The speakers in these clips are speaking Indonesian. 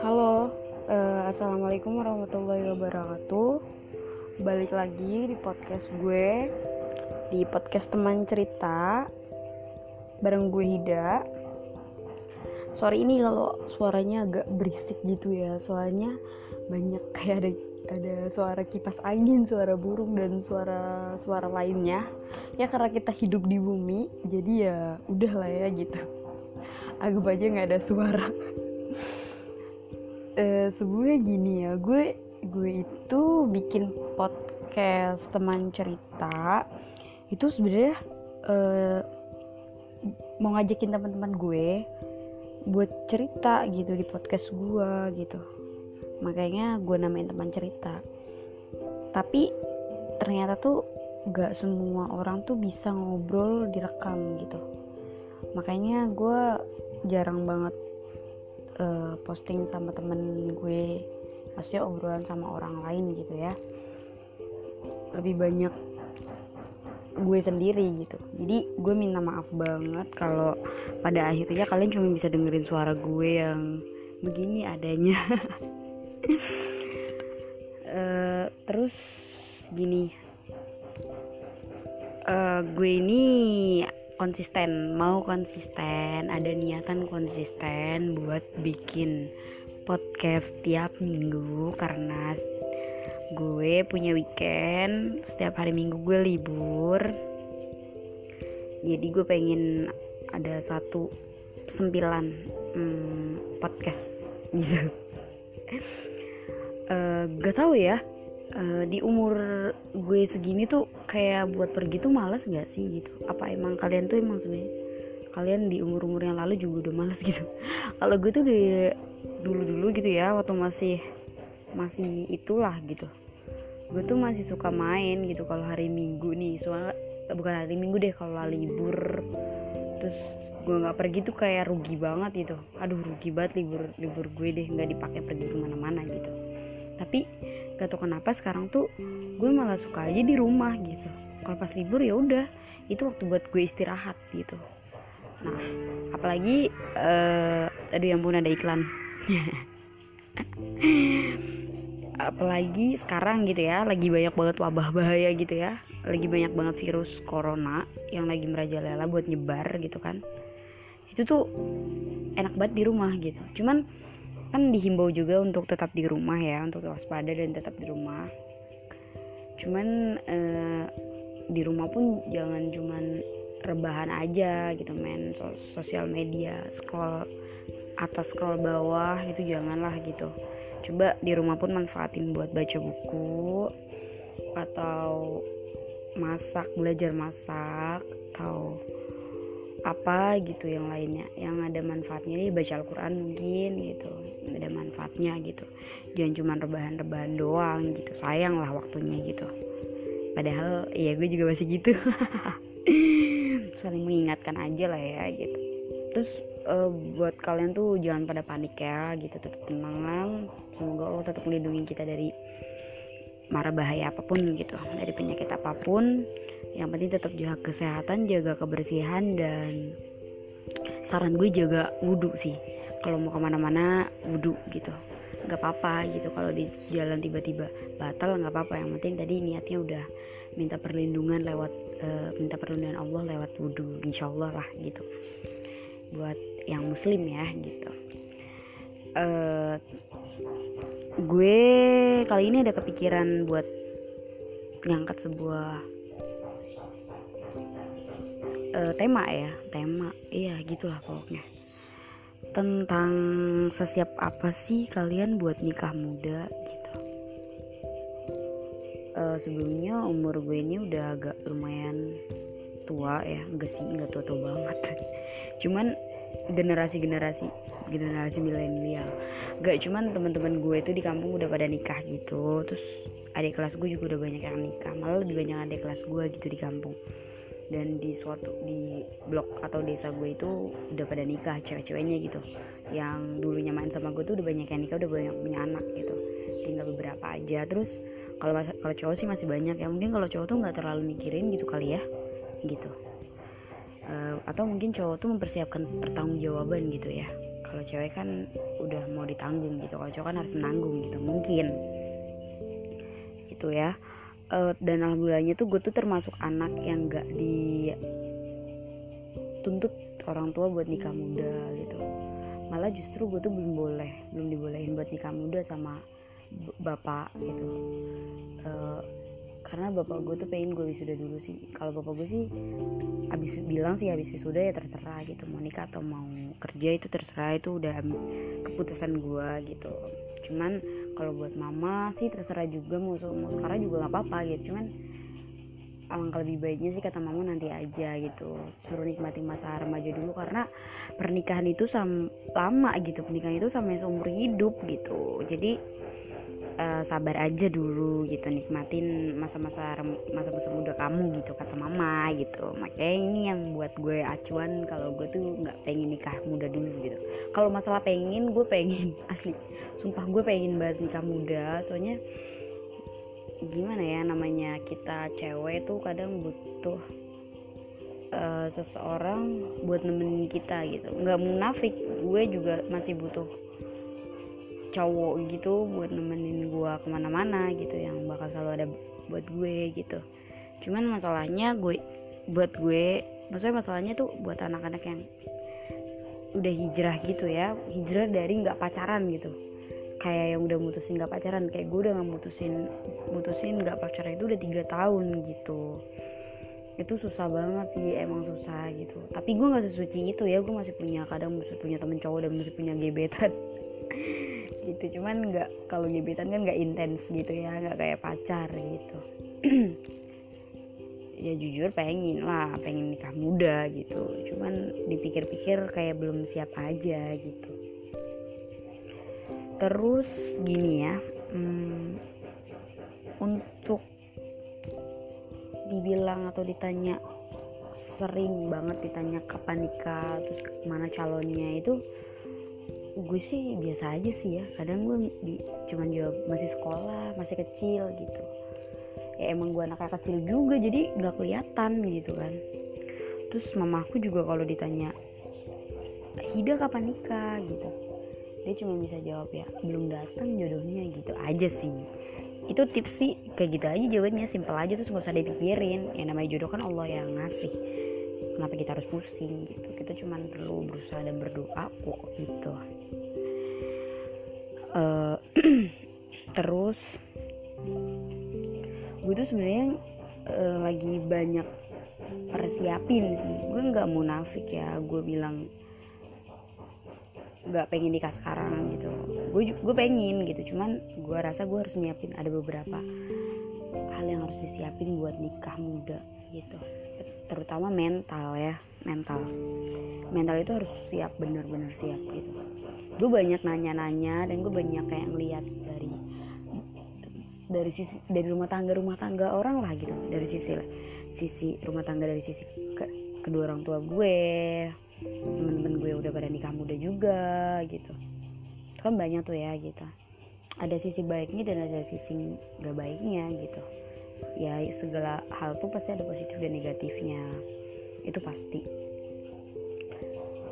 Halo, uh, assalamualaikum warahmatullahi wabarakatuh. Balik lagi di podcast gue, di podcast teman cerita, bareng gue Hida. Sore ini kalau suaranya agak berisik gitu ya, soalnya banyak kayak ada ada suara kipas angin, suara burung dan suara suara lainnya. Ya karena kita hidup di bumi, jadi ya udah lah ya gitu. Anggap aja nggak ada suara. uh, sebelumnya gini ya, gue gue itu bikin podcast teman cerita itu sebenarnya uh, mau ngajakin teman-teman gue buat cerita gitu di podcast gue gitu makanya gue namain teman cerita. Tapi ternyata tuh gak semua orang tuh bisa ngobrol direkam gitu. Makanya gue jarang banget uh, posting sama temen gue. Maksudnya obrolan sama orang lain gitu ya. Lebih banyak gue sendiri gitu. Jadi gue minta maaf banget kalau pada akhirnya kalian cuma bisa dengerin suara gue yang begini adanya uh, terus gini. Uh, gue ini konsisten mau konsisten ada niatan konsisten buat bikin podcast tiap minggu karena gue punya weekend setiap hari minggu gue libur. Jadi gue pengen ada satu sembilan hmm, podcast gitu uh, gak tau ya. Uh, di umur gue segini tuh kayak buat pergi tuh males gak sih gitu? Apa emang kalian tuh emang sebenarnya kalian di umur umur yang lalu juga udah males gitu? Kalau gue tuh di dulu dulu gitu ya waktu masih masih itulah gitu. Gue tuh masih suka main gitu kalau hari minggu nih. Soalnya eh, bukan hari minggu deh kalau libur. Terus gue nggak pergi tuh kayak rugi banget gitu. Aduh rugi banget libur libur gue deh nggak dipakai pergi ke mana-mana gitu tapi gak tau kenapa sekarang tuh gue malah suka aja di rumah gitu. Kalau pas libur ya udah itu waktu buat gue istirahat gitu. Nah apalagi uh, aduh yang pun ada iklan. Apalagi sekarang gitu ya lagi banyak banget wabah bahaya gitu ya. Lagi banyak banget virus corona yang lagi merajalela buat nyebar gitu kan. Itu tuh enak banget di rumah gitu. Cuman kan dihimbau juga untuk tetap di rumah ya untuk waspada dan tetap di rumah. Cuman eh, di rumah pun jangan cuman rebahan aja gitu men. Sosial media scroll atas scroll bawah itu janganlah gitu. Coba di rumah pun manfaatin buat baca buku atau masak belajar masak atau apa gitu yang lainnya yang ada manfaatnya. Nih baca Al-Quran mungkin gitu ada manfaatnya gitu. Jangan cuma rebahan-rebahan doang gitu sayang lah waktunya gitu. Padahal ya gue juga masih gitu. Saling mengingatkan aja lah ya gitu. Terus uh, buat kalian tuh jangan pada panik ya gitu. Tetap tenang. Semoga Allah tetap melindungi kita dari mara bahaya apa pun gitu dari penyakit apa pun. Yang penting tetap jaga kesehatan jaga kebersihan dan saran gue jaga wudhu sih. Kalau mau ke mana-mana wudhu gitu. Nggak apa-apa gitu kalau di jalan tiba-tiba batal nggak apa-apa. Yang penting tadi niatnya udah minta perlindungan lewat uh, minta perlindungan Allah lewat wudhu insyaallah lah gitu. Buat yang muslim ya gitu. Uh, gue kali ini ada kepikiran buat ngangkat sebuah uh, tema ya tema. Iya gitulah pokoknya. Tentang sesiap apa sih kalian buat nikah muda gitu. Uh, sebelumnya umur gue ini udah agak lumayan tua ya. Enggak sih enggak tua tua banget. Cuman generasi-generasi generasi milenial gak cuman teman-teman gue itu di kampung udah pada nikah gitu. Terus adik kelas gue juga udah banyak yang nikah. Malah lebih banyak adik kelas gue gitu di kampung. Dan di suatu di blok atau desa gue itu udah pada nikah cewek-ceweknya gitu. Yang dulunya main sama gue tuh udah banyak yang nikah udah banyak punya anak gitu. Tinggal beberapa aja. Terus kalau kalau cowok sih masih banyak ya. Mungkin kalau cowok tuh nggak terlalu mikirin gitu kali ya. Gitu. Uh, atau mungkin cowok tuh mempersiapkan pertanggungjawaban gitu ya kalau cewek kan udah mau ditanggung gitu kalau cowok kan harus menanggung gitu mungkin. Gitu ya. Uh, dan alhamdulillahnya tuh gue tuh termasuk anak yang gak dituntut orang tua buat nikah muda gitu. Malah justru gue tuh belum boleh belum dibolehin buat nikah muda sama bapak gitu. Uh, karena bapak gue tuh pengen gue wisuda dulu sih. Kalau bapak gue sih abis bilang sih abis wisuda ya terserah gitu. Mau nikah atau mau kerja itu terserah. Itu udah keputusan gue gitu. Cuman kalau buat mama sih terserah juga mau mau sekarang juga nggak apa-apa gitu. Cuman alangkah lebih baiknya sih kata mama nanti aja gitu. Suruh nikmati masa remaja dulu. Karena pernikahan itu sam lama gitu. Pernikahan itu sampai seumur hidup gitu. Jadi uh, sabar aja dulu gitu nikmatin masa-masa masa-masa muda kamu gitu kata mama gitu. Makanya ini yang buat gue acuan kalau gue tuh nggak pengen nikah muda dulu gitu. Kalau masalah pengen gue pengen asli. Sumpah gue pengen banget nikah muda. Soalnya gimana ya namanya kita cewek tuh kadang butuh uh, seseorang buat nemenin kita gitu. Nggak munafik gue juga masih butuh cowok gitu buat nemenin gue ke mana-mana gitu yang bakal selalu ada buat gue gitu. Cuman masalahnya gue buat gue maksudnya masalahnya tuh buat anak-anak yang udah hijrah gitu ya hijrah dari nggak pacaran gitu. Kayak yang udah mutusin nggak pacaran kayak gue udah nggak mutusin mutusin nggak pacaran itu udah tiga tahun gitu. Itu susah banget sih emang susah gitu. Tapi gue nggak sesuci itu ya gue masih punya kadang masih punya temen cowok dan masih punya gebetan gitu cuman nggak kalau gebetan kan nggak intens gitu ya nggak kayak pacar gitu. Ya jujur pengen lah pengen nikah muda gitu. Cuman dipikir-pikir kayak belum siap aja gitu. Terus gini ya hmm, untuk dibilang atau ditanya sering banget ditanya kapan nikah terus mana calonnya itu gue sih biasa aja sih ya. Kadang gue di, cuman jawab masih sekolah masih kecil gitu. Ya emang gue anaknya kecil juga jadi nggak kelihatan gitu kan. Terus mamaku juga kalau ditanya Hida kapan nikah? gitu. Dia cuma bisa jawab ya belum datang jodohnya gitu aja sih. Itu tips sih kayak gitu aja jawabannya simpel aja terus nggak usah dipikirin. Yang namanya jodoh kan Allah yang ngasih. Kenapa kita harus pusing gitu? Kita cuma perlu berusaha dan berdoa kok gitu uh, terus gue tuh sebenarnya uh, lagi banyak persiapin sih. Gue nggak munafik ya gue bilang nggak pengen nikah sekarang gitu. Gue gue pengen gitu cuman gue rasa gue harus nyiapin ada beberapa hal yang harus disiapin buat nikah muda gitu. Terutama mental ya mental. Mental itu harus siap bener-bener siap gitu gue banyak nanya-nanya dan gue banyak kayak ngeliat dari dari sisi dari rumah tangga rumah tangga orang lah gitu. Dari sisi sisi rumah tangga dari sisi ke, kedua orang tua gue temen-temen gue udah pada nikah muda juga gitu. Kan banyak tuh ya gitu. Ada sisi baiknya dan ada sisi gak baiknya gitu. Ya segala hal tuh pasti ada positif dan negatifnya. Itu pasti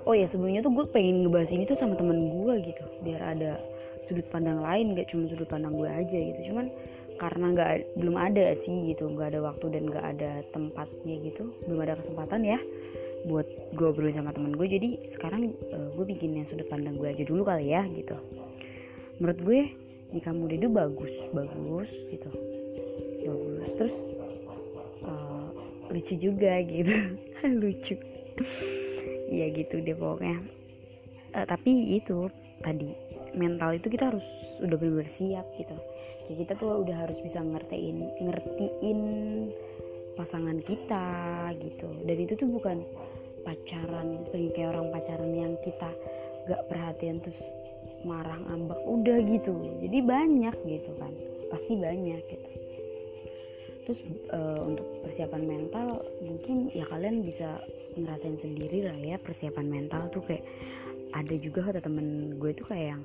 oh ya sebelumnya tuh gue pengen ngebahas ini tuh sama temen gue gitu biar ada sudut pandang lain gak cuma sudut pandang gue aja gitu. Cuman karena nggak belum ada sih gitu nggak ada waktu dan nggak ada tempatnya gitu belum ada kesempatan ya buat gue ngobrol sama temen gue. Jadi sekarang uh, gue bikin yang sudut pandang gue aja dulu kali ya gitu. Menurut gue nikah muda itu bagus bagus gitu bagus. Terus uh, lucu juga gitu lucu ya gitu deh pokoknya. Uh, tapi itu tadi mental itu kita harus udah benar-benar siap gitu. Kita tuh udah harus bisa ngertiin ngertiin pasangan kita gitu. Dan itu tuh bukan pacaran bukan kayak orang pacaran yang kita gak perhatian terus marah ngambek udah gitu. Jadi banyak gitu kan pasti banyak gitu terus uh, untuk persiapan mental mungkin ya kalian bisa ngerasain sendiri lah ya persiapan mental tuh kayak ada juga kata temen gue tuh kayak yang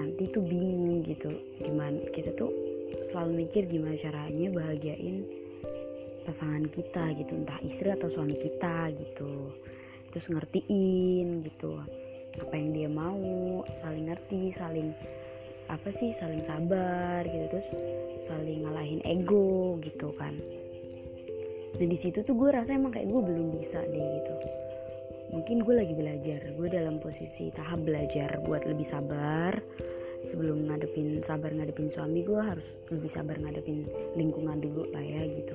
nanti tuh bingung gitu. Gimana kita tuh selalu mikir gimana caranya bahagiain pasangan kita gitu entah istri atau suami kita gitu. Terus ngertiin gitu apa yang dia mau saling ngerti saling apa sih saling sabar gitu terus saling ngalahin ego gitu kan. Dan di situ tuh gue rasa emang kayak gue belum bisa deh gitu. Mungkin gue lagi belajar gue dalam posisi tahap belajar buat lebih sabar. Sebelum ngadepin sabar ngadepin suami gue harus lebih sabar ngadepin lingkungan dulu lah ya gitu.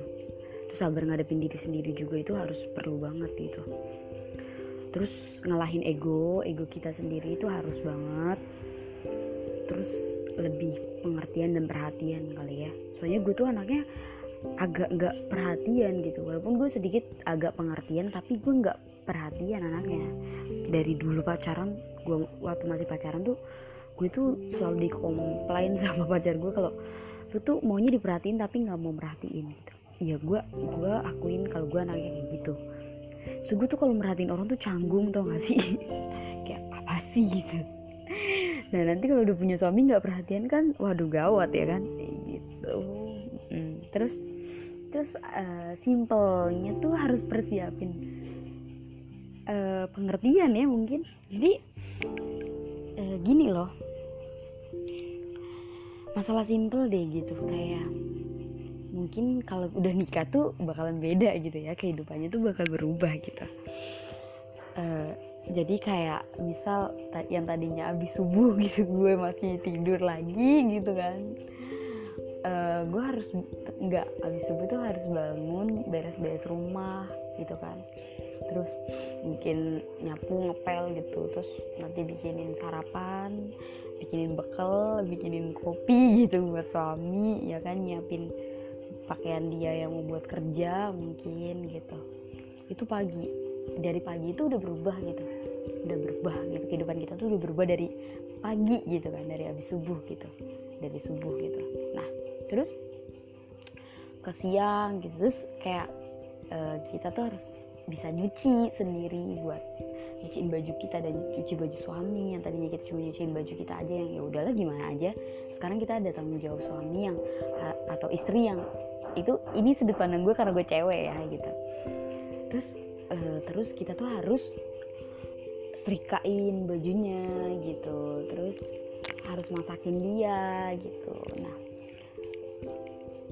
Terus sabar ngadepin diri sendiri juga itu harus perlu banget gitu. Terus ngalahin ego ego kita sendiri itu harus banget terus lebih pengertian dan perhatian kali ya. Soalnya gue tuh anaknya agak nggak perhatian gitu. Walaupun gue sedikit agak pengertian tapi gue nggak perhatian anaknya. Dari dulu pacaran gue waktu masih pacaran tuh gue tuh selalu dikomplain sama pacar gue kalau lu tuh maunya diperhatiin tapi nggak mau merhatiin gitu. Iya gue gue akuin kalau gue anaknya kayak gitu. So gue tuh kalau merhatiin orang tuh canggung tau gak sih? Kayak apa sih? gitu nah nanti kalau udah punya suami nggak perhatian kan waduh gawat ya kan? Gitu. Hmm. terus terus uh, simpelnya tuh harus persiapin uh, pengertian ya mungkin. Jadi uh, gini loh. Masalah simpel deh gitu kayak mungkin kalau udah nikah tuh bakalan beda gitu ya kehidupannya tuh bakal berubah gitu. Uh, jadi kayak misal yang tadinya abis subuh gitu gue masih tidur lagi gitu kan. Uh, gue harus nggak abis subuh tuh harus bangun beres-beres rumah gitu kan. Terus mungkin nyapu ngepel gitu terus nanti bikinin sarapan bikinin bekal bikinin kopi gitu buat suami ya kan nyiapin pakaian dia yang mau buat kerja mungkin gitu. Itu pagi dari pagi itu udah berubah gitu. Udah berubah gitu. Kehidupan kita tuh udah berubah dari pagi gitu kan. Dari habis subuh gitu. Dari subuh gitu. Nah terus ke siang gitu. Terus kayak uh, kita tuh harus bisa nyuci sendiri buat nyuciin baju kita dan cuci baju suami yang tadinya kita cuma nyuciin baju kita aja yang ya udahlah gimana aja. Sekarang kita ada tanggung jawab suami yang atau istri yang itu ini sudut pandang gue karena gue cewek ya gitu. Terus uh, terus kita tuh harus setrikain bajunya gitu. Terus harus masakin dia gitu. Nah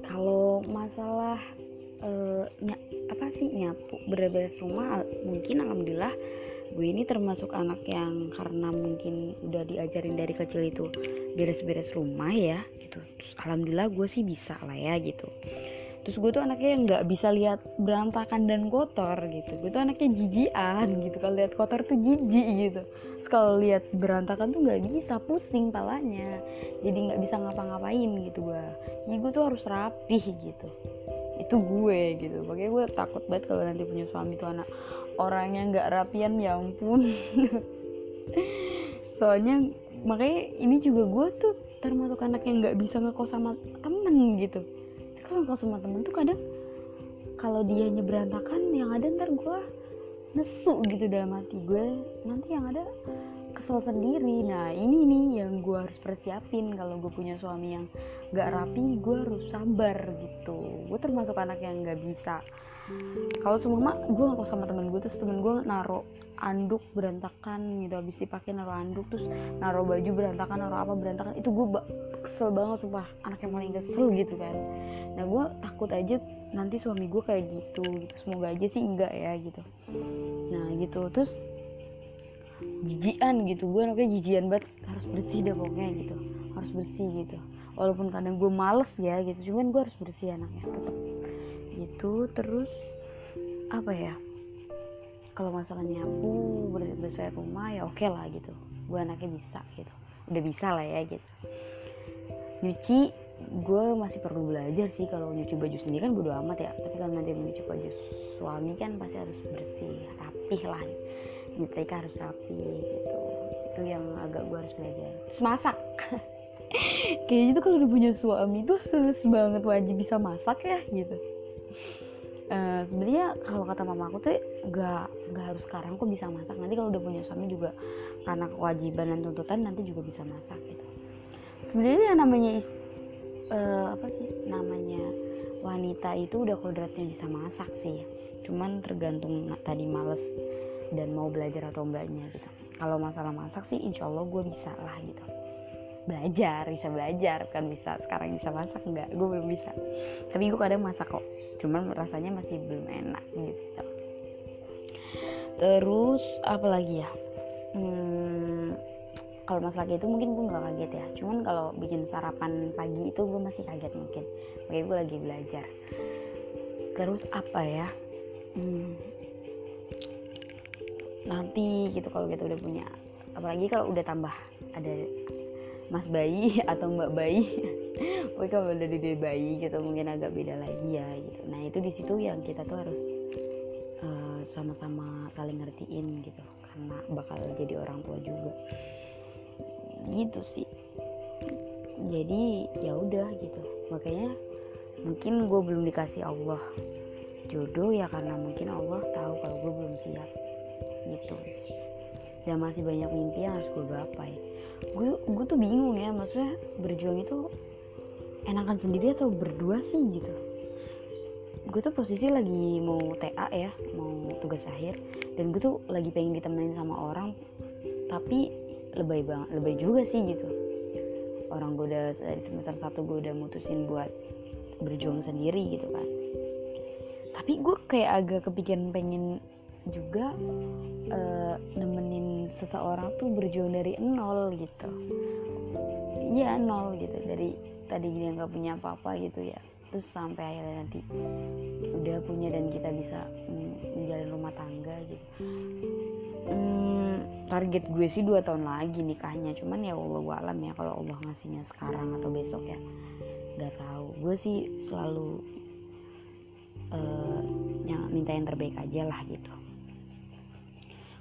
kalau masalah uh, apa sih nyapu beres-beres rumah mungkin alhamdulillah gue ini termasuk anak yang karena mungkin udah diajarin dari kecil itu beres-beres rumah ya gitu. Terus alhamdulillah gue sih bisa lah ya gitu terus gue tuh anaknya yang nggak bisa lihat berantakan dan kotor gitu. Gue tuh anaknya jijian gitu. Kalau lihat kotor tuh jijik gitu. Kalau lihat berantakan tuh nggak bisa pusing palanya. Jadi nggak bisa ngapa-ngapain gitu gue jadi gue tuh harus rapih gitu. Itu gue gitu. Makanya gue takut banget kalau nanti punya suami tuh anak orang yang nggak rapian ya ampun. Soalnya makanya ini juga gue tuh termasuk anak yang nggak bisa ngekos sama temen gitu kalau ngekos sama temen tuh kadang kalau dia berantakan yang ada ntar gue nesu gitu dalam hati gue nanti yang ada kesel sendiri. Nah ini nih yang gue harus persiapin. Kalau gue punya suami yang gak rapi gue harus sabar gitu. Gue termasuk anak yang gak bisa kalau semua mak gue ngekos sama temen gue terus temen gue naro anduk berantakan gitu. Habis dipakai naruh anduk terus naruh baju berantakan naruh apa berantakan. Itu gue kesel banget sumpah. Anak yang paling kesel gitu kan. Nah gue takut aja nanti suami gue kayak gitu gitu. Semoga aja sih enggak ya gitu. Nah gitu. Terus jijian gitu. Gue anaknya jijian banget. Harus bersih deh pokoknya gitu. Harus bersih gitu. Walaupun kadang gue males ya gitu. Cuman gue harus bersih anaknya tetap gitu terus apa ya kalau masalah nyapu bersih rumah ya oke okay lah gitu. Gue anaknya bisa gitu. Udah bisa lah ya gitu. Nyuci gue masih perlu belajar sih kalau nyuci baju sendiri kan bodo amat ya. Tapi kalau nanti nyuci baju suami kan pasti harus bersih rapih lah. Nyetrika harus rapi gitu. Itu yang agak gue harus belajar. Terus masak kayak gitu kalau udah punya suami tuh harus banget wajib bisa masak ya gitu uh, sebenarnya kalau kata mama aku tuh gak nggak harus sekarang kok bisa masak. Nanti kalau udah punya suami juga karena kewajiban dan tuntutan nanti juga bisa masak gitu. Sebenarnya yang namanya uh, apa sih namanya wanita itu udah kodratnya bisa masak sih. Cuman tergantung tadi males dan mau belajar atau enggaknya gitu. Kalau masalah masak sih insya Allah gue bisa lah gitu. Belajar bisa belajar. Kan bisa sekarang bisa masak enggak. Gue belum bisa. Tapi gue kadang masak kok cuman rasanya masih belum enak gitu. Terus apa lagi ya? Hmm, kalau masalah itu mungkin gue nggak kaget ya. Cuman kalau bikin sarapan pagi itu gue masih kaget mungkin. Makanya gue lagi belajar. Terus apa ya? Hmm, nanti gitu kalau kita udah punya apalagi kalau udah tambah ada mas bayi atau mbak bayi Oke kalau udah di bayi gitu mungkin agak beda lagi ya gitu. Nah itu di situ yang kita tuh harus uh, sama-sama saling ngertiin gitu karena bakal jadi orang tua juga. Gitu sih. Jadi ya udah gitu. Makanya mungkin gue belum dikasih Allah jodoh ya karena mungkin Allah tahu kalau gue belum siap gitu. Dan masih banyak mimpi yang harus gue gapai. Gue gue tuh bingung ya maksudnya berjuang itu enakan sendiri atau berdua sih gitu. Gue tuh posisi lagi mau TA ya mau tugas akhir. Dan gue tuh lagi pengen ditemenin sama orang tapi lebay banget lebay juga sih gitu. Orang gue udah dari semester satu gue udah mutusin buat berjuang sendiri gitu kan. Tapi gue kayak agak kepikiran pengen juga uh, nemenin seseorang tuh berjuang dari nol gitu. Iya nol gitu. Dari tadi dia nggak punya apa-apa gitu ya. Terus sampai akhirnya nanti udah punya dan kita bisa mm, menjalin rumah tangga gitu. Hmm, target gue sih dua tahun lagi nikahnya. Cuman ya Allah alam ya kalau Allah ngasihnya sekarang atau besok ya. Nggak tahu. Gue sih selalu uh, yang minta yang terbaik aja lah gitu.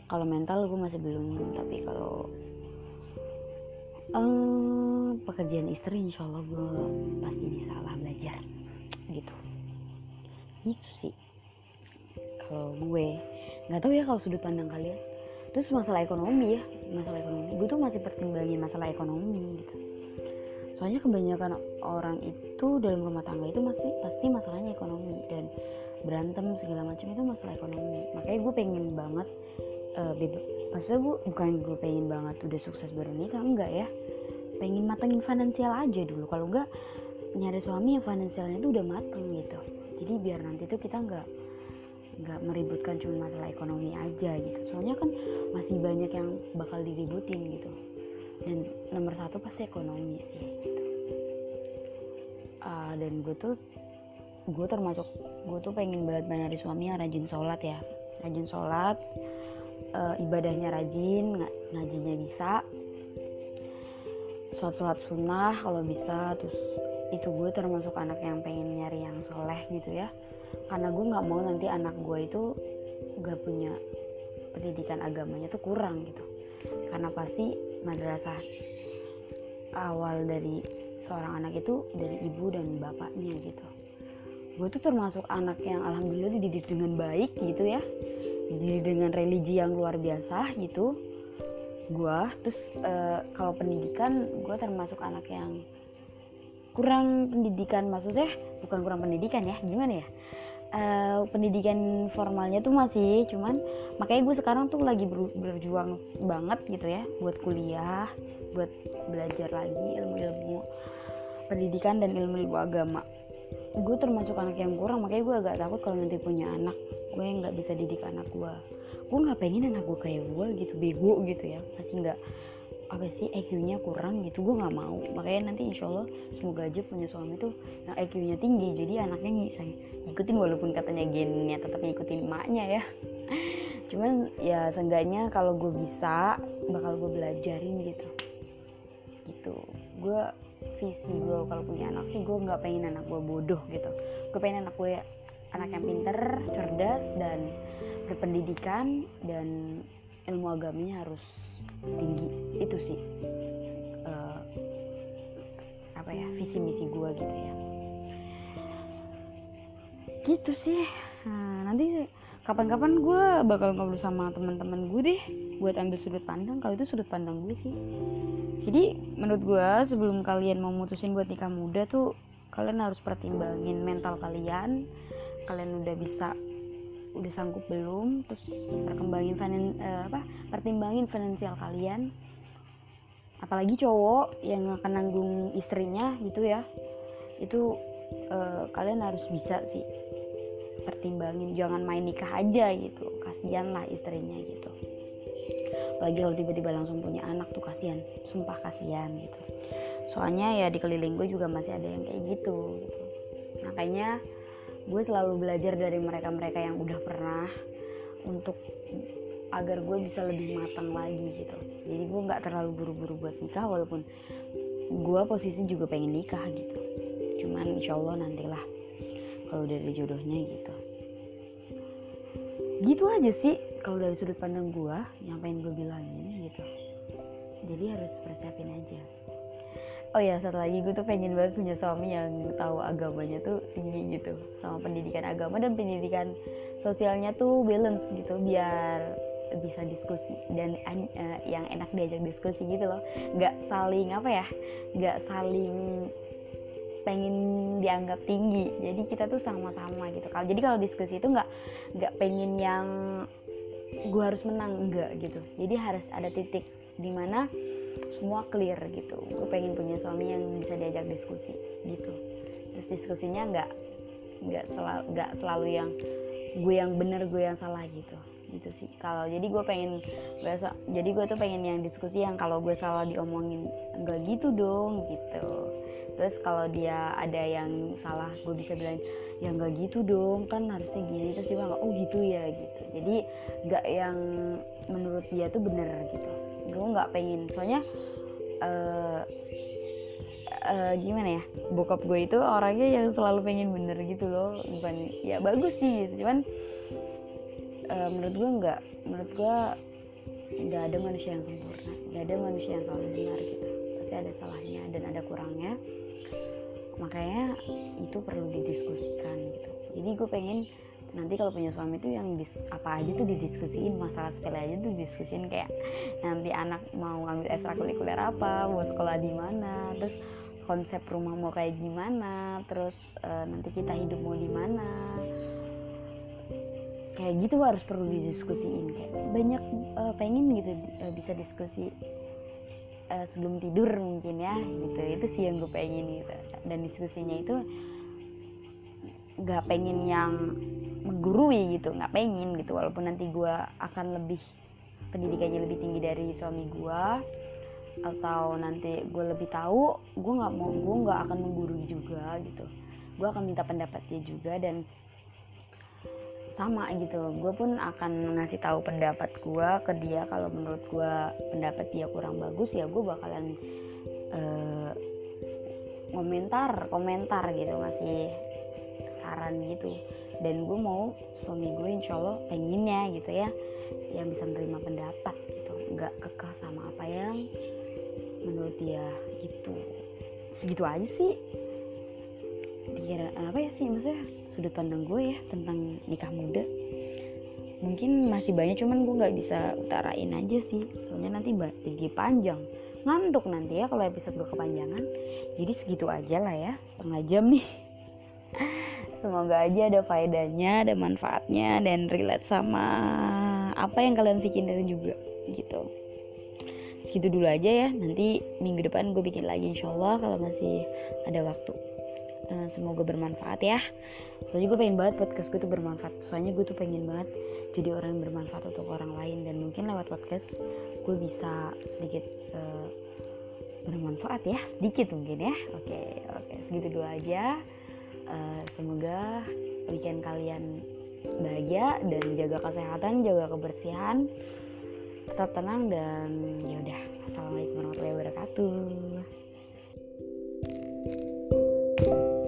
Kalau mental gue masih belum tapi kalau uh, pekerjaan istri insya Allah gue pasti bisa lah belajar. Gitu. Gitu sih. Kalau gue nggak tahu ya kalau sudut pandang kalian. Terus masalah ekonomi ya masalah ekonomi. Gue tuh masih pertimbangin masalah ekonomi gitu. Soalnya kebanyakan orang itu dalam rumah tangga itu masih pasti masalahnya ekonomi. Dan berantem segala macam itu masalah ekonomi. Makanya gue pengen banget uh, maksudnya gue bukan gue pengen banget udah sukses baru nikah enggak ya? Pengen matengin finansial aja dulu. Kalau enggak nyari suami yang finansialnya itu udah mateng gitu. Jadi biar nanti tuh kita enggak nggak meributkan cuma masalah ekonomi aja gitu. Soalnya kan masih banyak yang bakal diributin gitu. Dan nomor satu pasti ekonomi sih gitu. Uh, dan gue tuh gue termasuk gue tuh pengen banget banyak suami yang rajin sholat ya. Rajin sholat uh, ibadahnya rajin ng ngajinya bisa sholat sholat sunnah kalau bisa terus itu gue termasuk anak yang pengen nyari yang soleh gitu ya. Karena gue nggak mau nanti anak gue itu gak punya pendidikan agamanya tuh kurang gitu. Karena pasti madrasah awal dari seorang anak itu dari ibu dan bapaknya gitu. Gue tuh termasuk anak yang alhamdulillah dididik dengan baik gitu ya jadi dengan religi yang luar biasa gitu gue terus uh, kalau pendidikan gue termasuk anak yang kurang pendidikan. Maksudnya bukan kurang pendidikan ya gimana ya? Uh, pendidikan formalnya tuh masih cuman makanya gue sekarang tuh lagi ber, berjuang banget gitu ya buat kuliah buat belajar lagi ilmu-ilmu pendidikan dan ilmu-ilmu agama. Gue termasuk anak yang kurang makanya gue agak takut kalau nanti punya anak gue nggak bisa didik anak gue. Gue nggak pengen anak gue kayak gue gitu bego gitu ya. Masih nggak apa sih IQ-nya kurang gitu gue nggak mau. Makanya nanti insya Allah semoga aja punya suami tuh yang IQ-nya tinggi jadi anaknya bisa ngikutin walaupun katanya gennya tetap ngikutin emaknya ya. Cuman ya seenggaknya kalau gue bisa bakal gue belajarin gitu. Gitu. Gue visi gue kalau punya anak sih gue nggak pengen anak gue bodoh gitu. Gue pengen anak gue anak yang pinter cerdas dan berpendidikan dan ilmu agamanya harus tinggi. Itu sih uh, apa ya visi misi gue gitu ya. Gitu sih. Nah, nanti kapan-kapan gue bakal ngobrol sama teman-teman gue deh buat ambil sudut pandang. Kalau itu sudut pandang gue sih. Jadi menurut gue sebelum kalian mau mutusin buat nikah muda tuh kalian harus pertimbangin mental kalian kalian udah bisa udah sanggup belum terus perkembangin finan, uh, apa pertimbangin finansial kalian. Apalagi cowok yang akan nanggung istrinya gitu ya. Itu uh, kalian harus bisa sih pertimbangin. Jangan main nikah aja gitu kasihan lah istrinya gitu. Apalagi kalau tiba-tiba langsung punya anak tuh kasihan sumpah kasihan gitu. Soalnya ya di keliling gue juga masih ada yang kayak gitu gitu. Makanya gue selalu belajar dari mereka-mereka yang udah pernah untuk agar gue bisa lebih matang lagi gitu. Jadi gue nggak terlalu buru-buru buat nikah walaupun gue posisi juga pengen nikah gitu. Cuman insya Allah nantilah kalau dari jodohnya gitu. Gitu aja sih kalau dari sudut pandang gue yang pengen gue bilangin gitu. Jadi harus persiapin aja oh ya satu lagi gue tuh pengen banget punya suami yang tahu agamanya tuh tinggi gitu sama pendidikan agama dan pendidikan sosialnya tuh balance gitu biar bisa diskusi dan uh, yang enak diajak diskusi gitu loh. Nggak saling apa ya nggak saling pengen dianggap tinggi. Jadi kita tuh sama-sama gitu. Kalau jadi kalau diskusi itu nggak nggak pengen yang gue harus menang enggak gitu. Jadi harus ada titik di mana semua clear gitu. Gue pengen punya suami yang bisa diajak diskusi gitu. Terus diskusinya nggak nggak selalu nggak selalu yang gue yang bener gue yang salah gitu. Gitu sih. Kalau jadi gue pengen biasa jadi gue tuh pengen yang diskusi yang kalau gue salah diomongin enggak gitu dong gitu. Terus kalau dia ada yang salah gue bisa bilang ya enggak gitu dong kan harusnya gini. Terus dia bilang oh gitu ya gitu. Jadi nggak yang menurut dia tuh bener gitu gue nggak pengen. Soalnya uh, uh, gimana ya? Bokap gue itu orangnya yang selalu pengen bener gitu loh. Bukan ya bagus sih gitu. cuman uh, menurut gue nggak menurut gue nggak ada manusia yang sempurna nggak ada manusia yang selalu benar gitu. Pasti ada salahnya dan ada kurangnya. Makanya itu perlu didiskusikan gitu. Jadi gue pengen nanti kalau punya suami tuh yang dis, apa aja tuh didiskusiin masalah sepele aja tuh didiskusiin kayak nanti anak mau ambil ekstrakurikuler apa mau sekolah di mana terus konsep rumah mau kayak gimana terus uh, nanti kita hidup mau di mana. Kayak gitu harus perlu didiskusiin kayak banyak uh, pengen gitu uh, bisa diskusi uh, sebelum tidur mungkin ya gitu. Itu sih yang gue pengen gitu. Dan diskusinya itu nggak pengen yang menggurui gitu nggak pengen gitu walaupun nanti gue akan lebih pendidikannya lebih tinggi dari suami gue atau nanti gue lebih tahu gue nggak mau gue nggak akan menggurui juga gitu. Gue akan minta pendapat dia juga dan sama gitu. Gue pun akan ngasih tahu pendapat gue ke dia. Kalau menurut gue pendapat dia kurang bagus ya gue bakalan uh, komentar komentar gitu ngasih saran gitu dan gue mau suami gue insya Allah pengennya gitu ya yang bisa menerima pendapat gitu. Nggak kekeh sama apa yang menurut dia gitu. Segitu aja sih. Dikira apa ya sih maksudnya sudut pandang gue ya tentang nikah muda. Mungkin masih banyak cuman gue nggak bisa utarain aja sih. Soalnya nanti jadi panjang. Ngantuk nanti ya kalau episode gue kepanjangan. Jadi segitu aja lah ya setengah jam nih semoga aja ada faedahnya ada manfaatnya dan relate sama apa yang kalian pikirin juga gitu. Segitu dulu aja ya. Nanti minggu depan gue bikin lagi insyaallah kalau masih ada waktu. Uh, semoga bermanfaat ya. Soalnya gue pengen banget podcast gue tuh bermanfaat. Soalnya gue tuh pengen banget jadi orang yang bermanfaat untuk orang lain. Dan mungkin lewat podcast gue bisa sedikit uh, bermanfaat ya. Sedikit mungkin ya. Oke oke. Segitu dulu aja Eh, semoga weekend kalian bahagia dan jaga kesehatan jaga kebersihan tetap tenang dan yaudah assalamualaikum warahmatullahi wabarakatuh. thank you